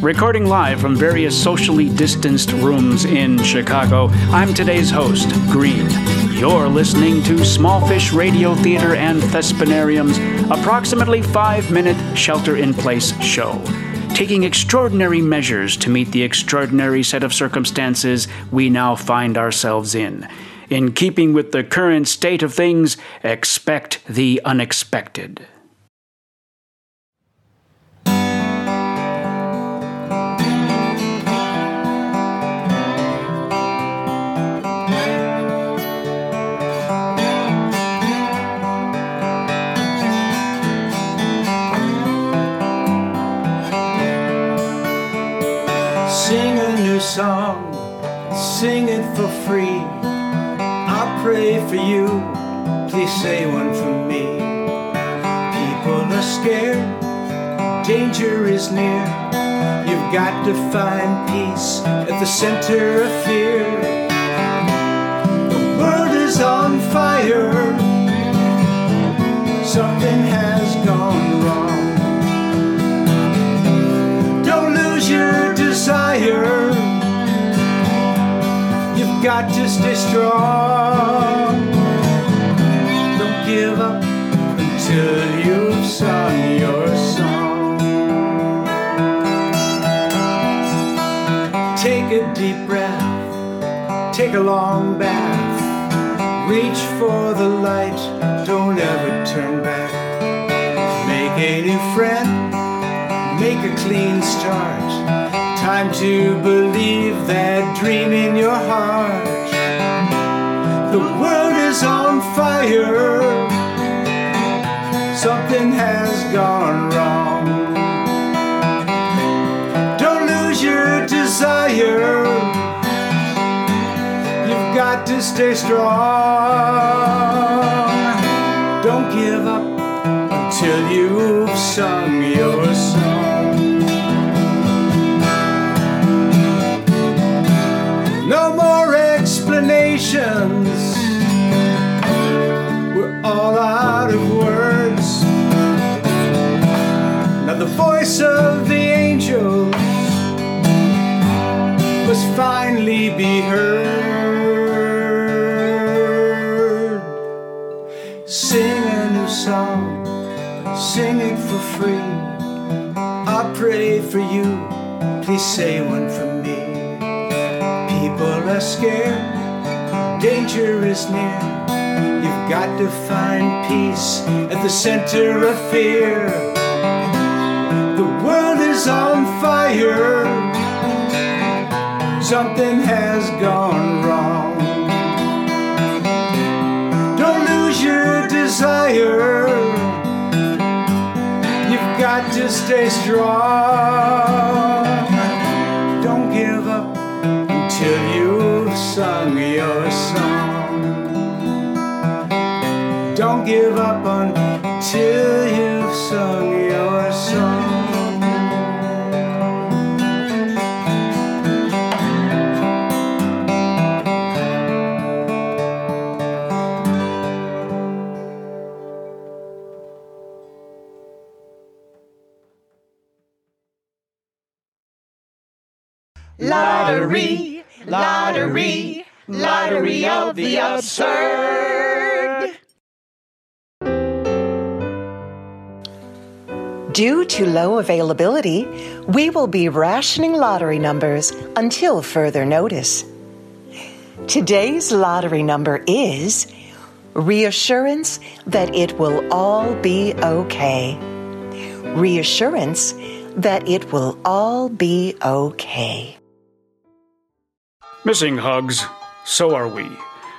Recording live from various socially distanced rooms in Chicago, I'm today's host, Green. You're listening to Small Fish Radio Theater and Thespinarium's approximately five minute shelter in place show, taking extraordinary measures to meet the extraordinary set of circumstances we now find ourselves in. In keeping with the current state of things, expect the unexpected. New song, sing it for free. I'll pray for you, please say one for me. People are scared, danger is near. You've got to find peace at the center of fear. The world is on fire, something has gone wrong. Don't lose your desire. Got to stay strong. Don't give up until you've sung your song. Take a deep breath, take a long bath. Reach for the light, don't ever turn back. Make a new friend make a clean start. Time to believe that dream in your heart. The world is on fire. Something has gone wrong. Don't lose your desire. You've got to stay strong. Don't give up until you've sung your voice of the angels must finally be heard. Sing a new song, sing it for free. I pray for you, please say one for me. People are scared, danger is near. You've got to find peace at the center of fear. Desire. You've got to stay strong. Don't give up until you've sung your song. Don't give up until Lottery, lottery, lottery of the absurd. Due to low availability, we will be rationing lottery numbers until further notice. Today's lottery number is reassurance that it will all be okay. Reassurance that it will all be okay. Missing hugs, so are we.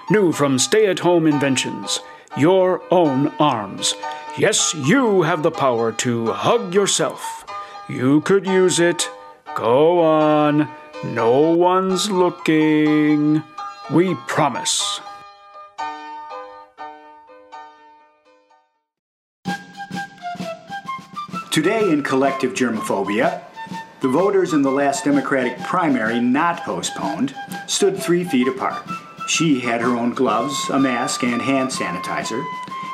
New from Stay at Home Inventions Your Own Arms. Yes, you have the power to hug yourself. You could use it. Go on. No one's looking. We promise. Today in collective germophobia, the voters in the last Democratic primary, not postponed, stood three feet apart. She had her own gloves, a mask, and hand sanitizer.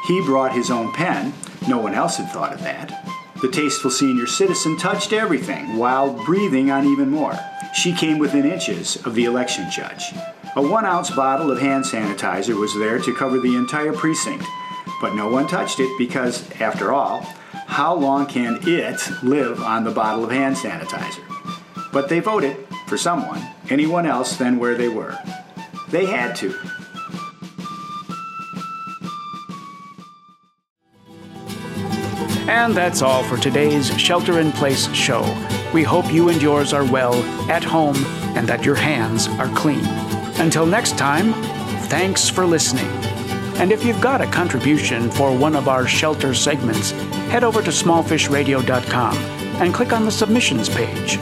He brought his own pen. No one else had thought of that. The tasteful senior citizen touched everything while breathing on even more. She came within inches of the election judge. A one ounce bottle of hand sanitizer was there to cover the entire precinct, but no one touched it because, after all, how long can it live on the bottle of hand sanitizer? But they voted for someone, anyone else than where they were. They had to. And that's all for today's Shelter in Place show. We hope you and yours are well, at home, and that your hands are clean. Until next time, thanks for listening. And if you've got a contribution for one of our shelter segments, head over to smallfishradio.com and click on the submissions page.